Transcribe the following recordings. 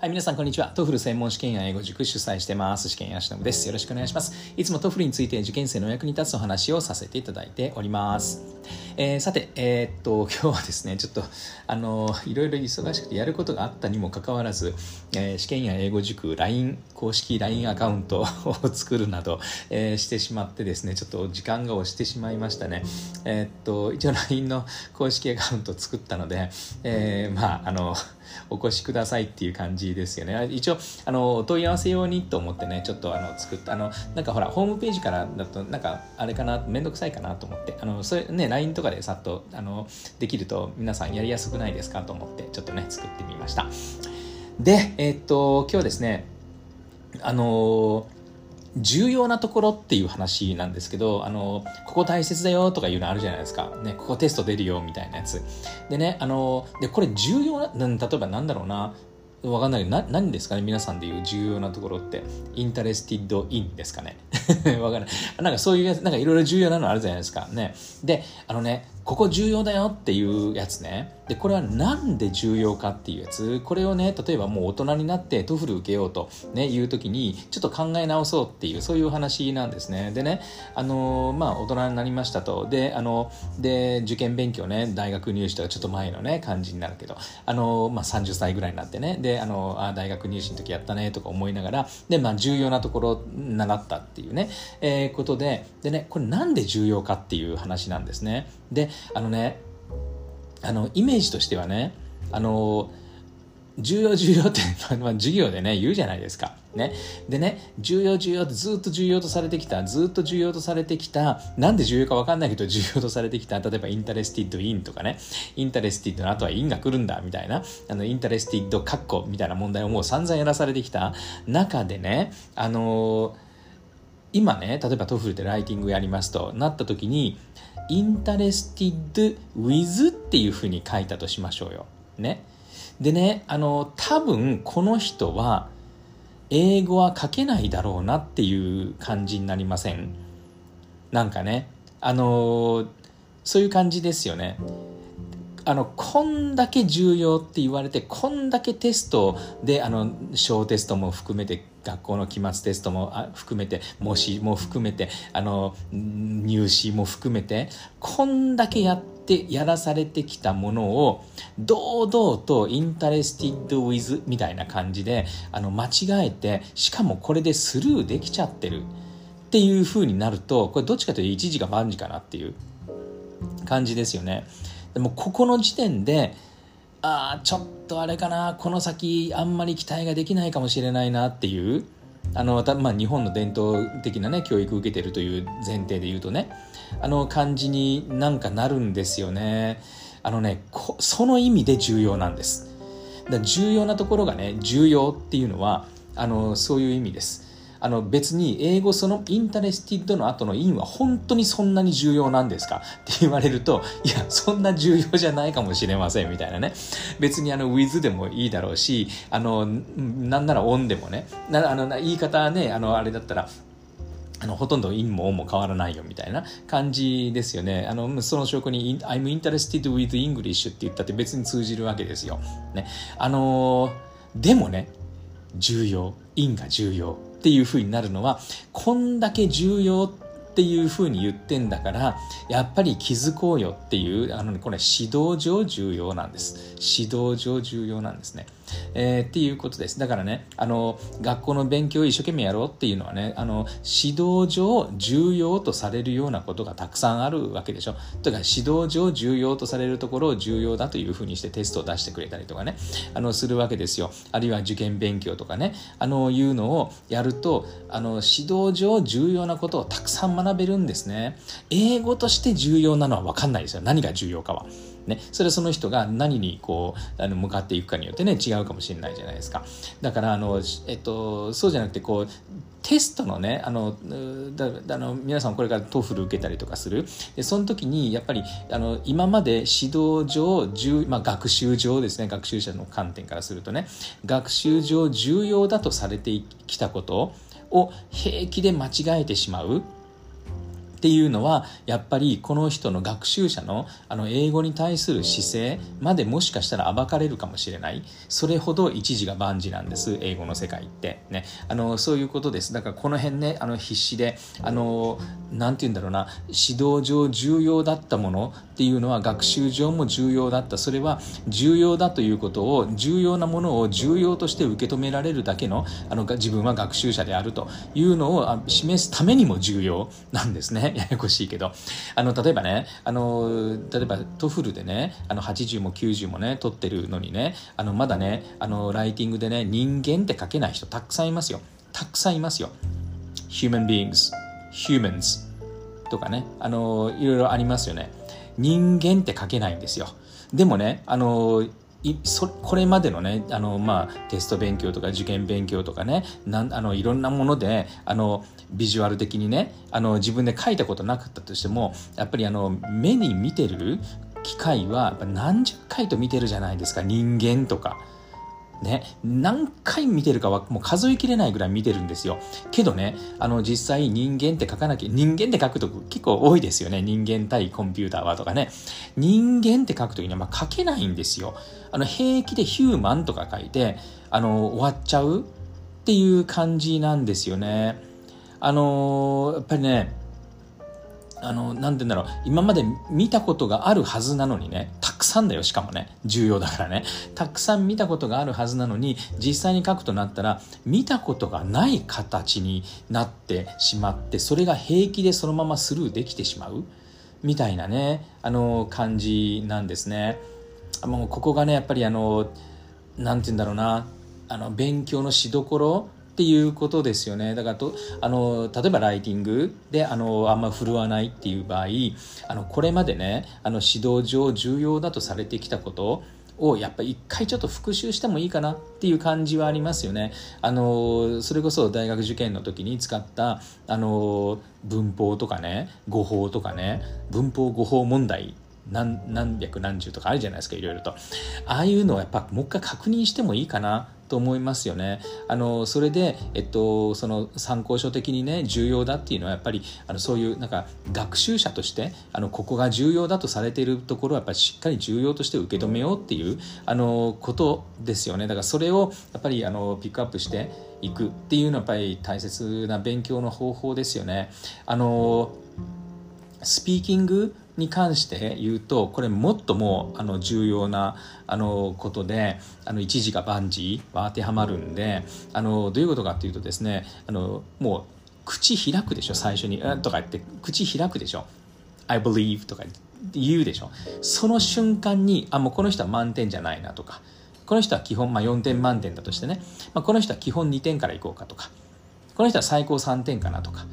はい、皆さんこんにちは。 TOEFL 専門試験屋英語塾主催してます。試験屋しのぶです。よろしくお願いします。いつも TOEFL について受験生のお役に立つお話をさせていただいております。えー、さて、えー、っと、今日はですね、ちょっと、あの、いろいろ忙しくてやることがあったにもかかわらず、えー、試験屋英語塾 LINE、公式 LINE アカウント を作るなど、えしてしまってですね、ちょっと時間が押してしまいましたね。えっと、一応 LINE の公式アカウント作ったので、えまあ、あの、お越しくださいっていう感じですよね。一応、あの、お問い合わせ用にと思ってね、ちょっとあの、作った、あの、なんかほら、ホームページからだと、なんか、あれかな、めんどくさいかなと思って、あの、それね、LINE とかでさっと、あの、できると皆さんやりやすくないですかと思って、ちょっとね、作ってみました。で、えー、っと、今日ですね、あの重要なところっていう話なんですけど、あの、ここ大切だよとかいうのあるじゃないですか。ね、ここテスト出るよみたいなやつ。でね、あの、で、これ重要な、例えばなんだろうな、わかんない、な、何ですかね？皆さんで言う重要なところって。 interested in ですかね？わかんない。なんかそういうやつ、なんかいろいろ重要なのあるじゃないですか。ね。で、あのね、ここ重要だよっていうやつね。で、これはなんで重要かっていうやつ。これをね、例えばもう大人になって TOEFL 受けようとね、いう時に、ちょっと考え直そうっていう、そういう話なんですね。でね、あのー、まあ、大人になりましたと。で、あの、で、受験勉強ね、大学入試とかちょっと前のね、感じになるけど、あのー、まあ、30歳ぐらいになってね、で、あのー、あ、大学入試の時やったね、とか思いながら、で、まあ、重要なところ習ったっていうね、えー、ことで、でね、これなんで重要かっていう話なんですね。で、あのね、あの、イメージとしてはね、あの、重要重要って、まあ、授業でね、言うじゃないですか。ね。でね、重要重要ってずっと重要とされてきた、ずっと重要とされてきた、なんで重要かわかんないけど重要とされてきた、例えば interested in とかね、interested の後は in が来るんだ、みたいな、あの、 interested カッコみたいな問題をもう散々やらされてきた中でね、あのー、今ね、例えば TOEFL でライティングやりますとなった時に、interested with っていうふうに書いたとしましょうよ。ね。でね、あの、多分この人は英語は書けないだろうなっていう感じになりません？なんかね、あの、そういう感じですよね。あの、こんだけ重要って言われて、こんだけテストで、あの、小テストも含めて、学校の期末テストも含めて、模試も含めて、あの、入試も含めて、こんだけやってやらされてきたものを、堂々と interested with みたいな感じで、あの、間違えて、しかもこれでスルーできちゃってるっていう風になると、これどっちかというと一時が万事かなっていう感じですよね。でもここの時点でああちょっとあれかなこの先あんまり期待ができないかもしれないなっていうあのまあ、日本の伝統的なね教育を受けてるという前提で言うとねあの感じになんかなるんですよね。あのねその意味で重要なんです。だ重要なところがね重要っていうのはあのそういう意味です。あの別に英語その interested の後の in は本当にそんなに重要なんですかって言われると、いや、そんな重要じゃないかもしれませんみたいなね。別にあの with でもいいだろうし、あの、なんなら on でもね、なあの言い方はね、あの、あれだったら、あの、ほとんど in も on も変わらないよみたいな感じですよね。あの、その証拠に I'm interested with English って言ったって別に通じるわけですよ。ね。あのでもね、重要。in が重要。っていう風になるのは、こんだけ重要っていう風に言ってんだから、やっぱり気づこうよっていう、あの、ね、これ指導上重要なんです。指導上重要なんですね。えー、っていうことです。だからね、あの、学校の勉強を一生懸命やろうっていうのはね、あの、指導上重要とされるようなことがたくさんあるわけでしょ。だか指導上重要とされるところを重要だというふうにしてテストを出してくれたりとかね、あの、するわけですよ。あるいは受験勉強とかね、あの、いうのをやると、あの、指導上重要なことをたくさん学べるんですね。英語として重要なのはわかんないですよ。何が重要かは。ね、それはその人が何にこうあの向かっていくかによってね違うかもしれないじゃないですか。だからあの、えっと、そうじゃなくてこうテストのねあのだあの皆さんこれから TOEFL 受けたりとかする。でその時にやっぱりあの今まで指導上、まあ、学習上ですね学習者の観点からするとね学習上重要だとされてきたことを平気で間違えてしまう。っていうのはやっぱりこの人の学習者のあの英語に対する姿勢までもしかしたら暴かれるかもしれない。それほど一事が万事なんです英語の世界って。ね。あのそういうことです。だからこの辺ねあの必死であのなんて言うんだろうな指導上重要だったものっていうのは学習上も重要だった。それは重要だということを重要なものを重要として受け止められるだけのあの自分は学習者であるというのを示すためにも重要なんですね。ややこしいけど。あの例えばねあの例えば TOEFL でねあの80も90もね取ってるのにねあのまだねあのライティングでね人間って書けない人たくさんいますよ。たくさんいますよ。human beings humans とかねあのいろいろありますよね。人間って書けないんですよ。でもねあのいそこれまでのねあの、まあ、テスト勉強とか受験勉強とかねなんあのいろんなものであのビジュアル的にねあの自分で書いたことなかったとしてもやっぱりあの目に見てる機会は何十回と見てるじゃないですか人間とか。ね、何回見てるかはもう数えきれないぐらい見てるんですよ。けどね、あの実際人間って書かなきゃ、人間って書くと結構多いですよね。人間対コンピューターはとかね。人間って書くときにはまあ書けないんですよ。あの平気でヒューマンとか書いて、あの終わっちゃうっていう感じなんですよね。あのやっぱりね、あの、なんて言うんだろう、今まで見たことがあるはずなのにね、たくさんだよ、しかもね、重要だからね、たくさん見たことがあるはずなのに、実際に書くとなったら、見たことがない形になってしまって、それが平気でそのままスルーできてしまう、みたいなね、あの、感じなんですね。もう、ここがね、やっぱりあの、なんて言うんだろうな、あの、勉強のしどころっていうことですよねだからとあの例えばライティングであのあんま振るわないっていう場合あのこれまでねあの指導上重要だとされてきたことをやっぱ一回ちょっと復習してもいいかなっていう感じはありますよね。あのそれこそ大学受験の時に使ったあの文法とかね語法とかね文法語法問題何何百何十とかあるじゃないですかいろいろとああいうのをやっぱもう一回確認してもいいかなと思いますよね。あのそれで、えっと、その参考書的にね重要だっていうのはやっぱりあのそういうなんか学習者としてあのここが重要だとされているところはやっぱりしっかり重要として受け止めようっていうあのことですよね。だからそれをやっぱりあのピックアップしていくっていうのはやっぱり大切な勉強の方法ですよね。あのスピーキングに関して言うとこれもっともあの重要なあのことであの一時が万事は当てはまるんであのどういうことかっていうとですねあのもう口開くでしょ最初に「うん」とか言って口開くでしょ「I believe」とか言うでしょ。その瞬間にあもうこの人は満点じゃないなとかこの人は基本、まあ、4点満点だとしてね、まあ、この人は基本2点からいこうかとかこの人は最高3点かなとか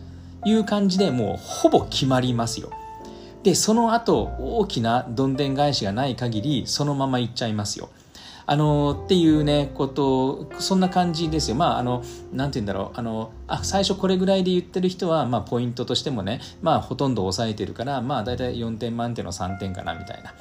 いう感じでもうほぼ決まりますよ。でその後大きなどんでん返しがない限りそのまま行っちゃいますよ。あのっていうねことそんな感じですよ。まああのなんて言うんだろう。あのあ最初これぐらいで言ってる人は、まあ、ポイントとしてもねまあほとんど抑えてるからまあ大体4点満点の3点かなみたいな。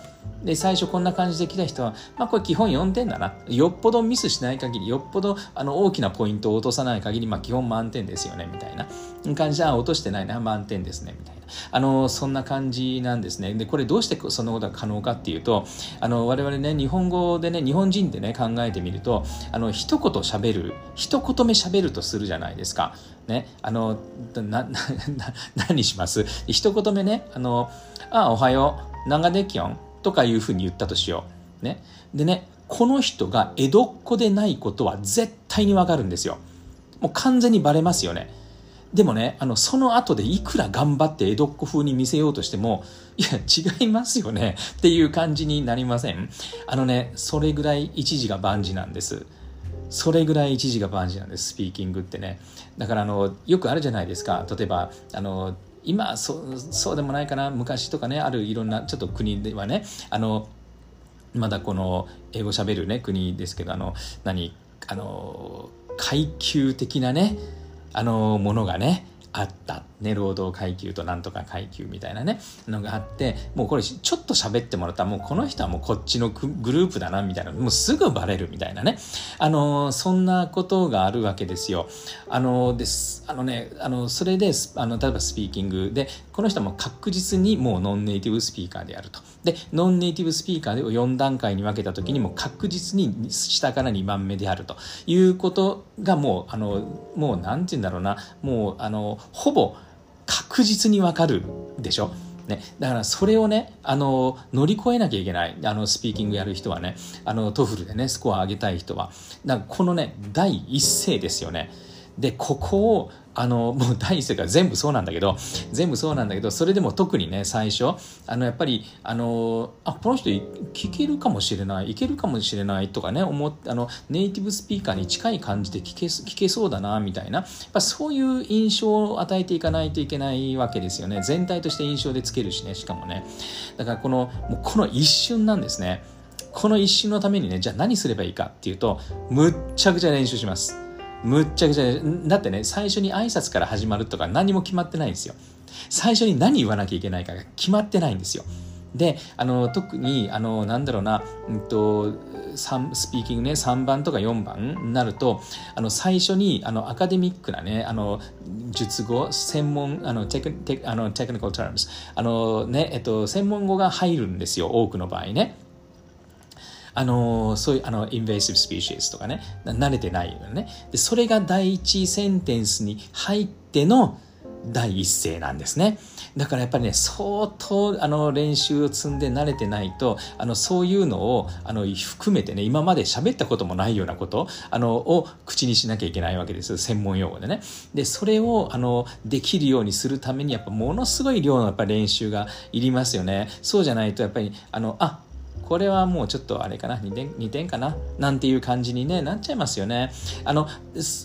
で最初こんな感じで来た人は、まあ、これ基本4点だな。よっぽどミスしない限りよっぽどあの大きなポイントを落とさない限り、まあ、基本満点ですよねみたいな感じ。で落としてないな満点ですねみたいな。あのそんな感じなんですねでこれどうしてそんなことが可能かっていうとあの我々ね日本語でね日本人でね考えてみるとあの一言喋る一言目喋るとするじゃないですかね、あの、な、な、何します？一言目ね、あの、あ、おはよう、長できよん？とかいうふうに言ったとしよう。ね。でね、この人が江戸っ子でないことは絶対にわかるんですよ。もう完全にバレますよね。でもね、あの、その後でいくら頑張って江戸っ子風に見せようとしても、いや、違いますよねっていう感じになりません？あのね、それぐらい一時が万事なんです。それぐらい一時が万事なんです、スピーキングってね。だからあの、よくあるじゃないですか。例えば、あの、今そそうでもないかな昔とかねあるいろんなちょっと国ではねあのまだこの英語しゃべるね国ですけどあの何あの階級的なねあのものがねあった。ね労働階級となんとか階級みたいなねのがあってもうこれちょっと喋ってもらった。らもうこの人はもうこっちのグループだなみたいな。もうすぐバレるみたいなね。あのそんなことがあるわけですよ。あのです。あのねあのそれであの例えばスピーキングでこの人も確実にもうノンネイティブスピーカーであると。でノンネイティブスピーカーを4段階に分けた時にも確実に下から2番目であると。いうことがもうあのもう何て言うんだろうな。もうあのほぼ確実にわかるでしょ。ね、だからそれをねあの乗り越えなきゃいけない。あのスピーキングやる人はね。あの TOEFL でねスコア上げたい人は。だかこのね第一声ですよね。でここをあの もう第一声以外全部そうなんだけど全部そうなんだけどそれでも特にね最初あのやっぱりあのあこの人いけるかもしれないいけるかもしれないとかね思っあのネイティブスピーカーに近い感じでいけいけそうだなみたいな。やっぱそういう印象を与えていかないといけないわけですよね。全体として印象でつけるしねしかもね。だからこのもうこの一瞬なんですね。この一瞬のためにねじゃあ何すればいいかっていうとむっちゃくちゃ練習します。むっちゃくちゃだってね最初に挨拶から始まるとか何も決まってないんですよ。最初に何言わなきゃいけないかが決まってないんですよ。であの特にあのなんだろうな、うんと、スピーキングね3番とか4番になるとあの最初にあのアカデミックなねあの術語専門あのテクテあのテクニカルタームズあのねえっと専門語が入るんですよ多くの場合ね。あのそういうあのインベーシブスピーシーズとかね慣れてないよねでそれが第一センテンスに入っての第一声なんですね。だからやっぱりね、相当あの練習を積んで慣れてないと、あのそういうのをあの含めてね、今まで喋ったこともないようなことあのを口にしなきゃいけないわけですよ。専門用語でね。で、それをあのできるようにするために、やっぱものすごい量のやっぱ練習がいりますよね。そうじゃないと、やっぱり、あの、あ、これはもうちょっとあれかな2点 ,2 点かな？なんていう感じに、ね、なっちゃいますよね。あの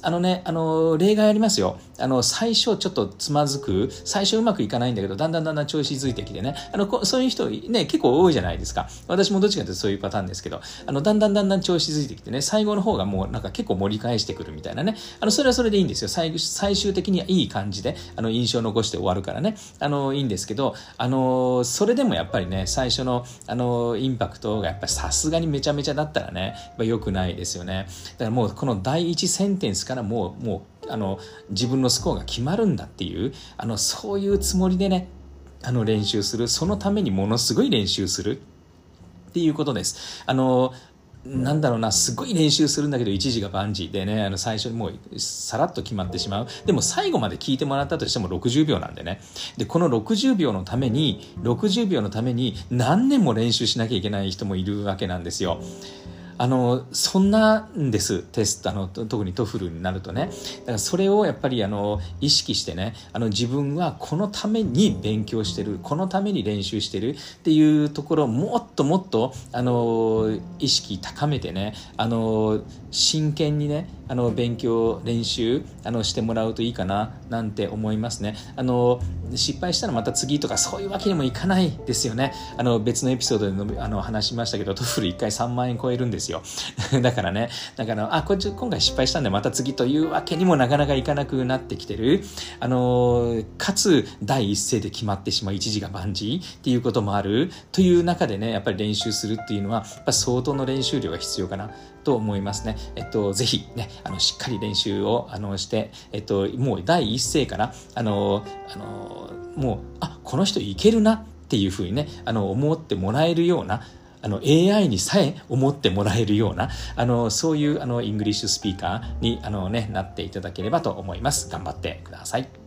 あのねあの例外ありますよ。あの最初ちょっとつまずく最初うまくいかないんだけどだんだんだんだん調子づいてきてね。あのそういう人、ね、結構多いじゃないですか。私もどっちかというとそういうパターンですけど。あのだんだんだんだん調子づいてきてね最後の方がもうなんか結構盛り返してくるみたいなね。あのそれはそれでいいんですよ。最最終的にはいい感じであの印象残して終わるからね。あのいいんですけど。あのそれでもやっぱりね最初のあのインパクトがやっぱりさすがにめちゃめちゃだったらね良くないですよね。だからもうこの第一センテンスからもうもうあの自分のスコアが決まるんだっていうあのそういうつもりでねあの練習する。そのためにものすごい練習する。っていうことです。あのなんだろうな、すごい練習するんだけど、一時がバンジーでね、あの、最初にもう、さらっと決まってしまう。でも、最後まで聞いてもらったとしても60秒なんでね。で、この60秒のために、60秒のために、何年も練習しなきゃいけない人もいるわけなんですよ。あのそんなんですテストあの特に TOEFL になるとね。だからそれをやっぱりあの意識してねあの自分はこのために勉強してるこのために練習してるっていうところをもっともっとあの意識高めてねあの真剣にねあの勉強練習あのしてもらうといいかななんて思いますね。あの失敗したらまた次とかそういうわけにもいかないですよね。あの別のエピソードでのあの話しましたけど TOEFL 1回3万円超えるんですよ。だからね。だからあこっち今回失敗したんでまた次というわけにもなかなかいかなくなってきてる。あのかつ第一声で決まってしまう一時が万事っていうこともある。という中でねやっぱり練習するっていうのはやっぱ相当の練習量が必要かな。と思いますね。えっと、ぜひね、あの、しっかり練習を、あの、して、えっと、もう第一声から、あの、あの、もう、あ、この人いけるなっていうふうにね、あの、思ってもらえるような、あの AI にさえ思ってもらえるようなあのそういうあの English speaker にあの、ね、なっていただければと思います。頑張ってください。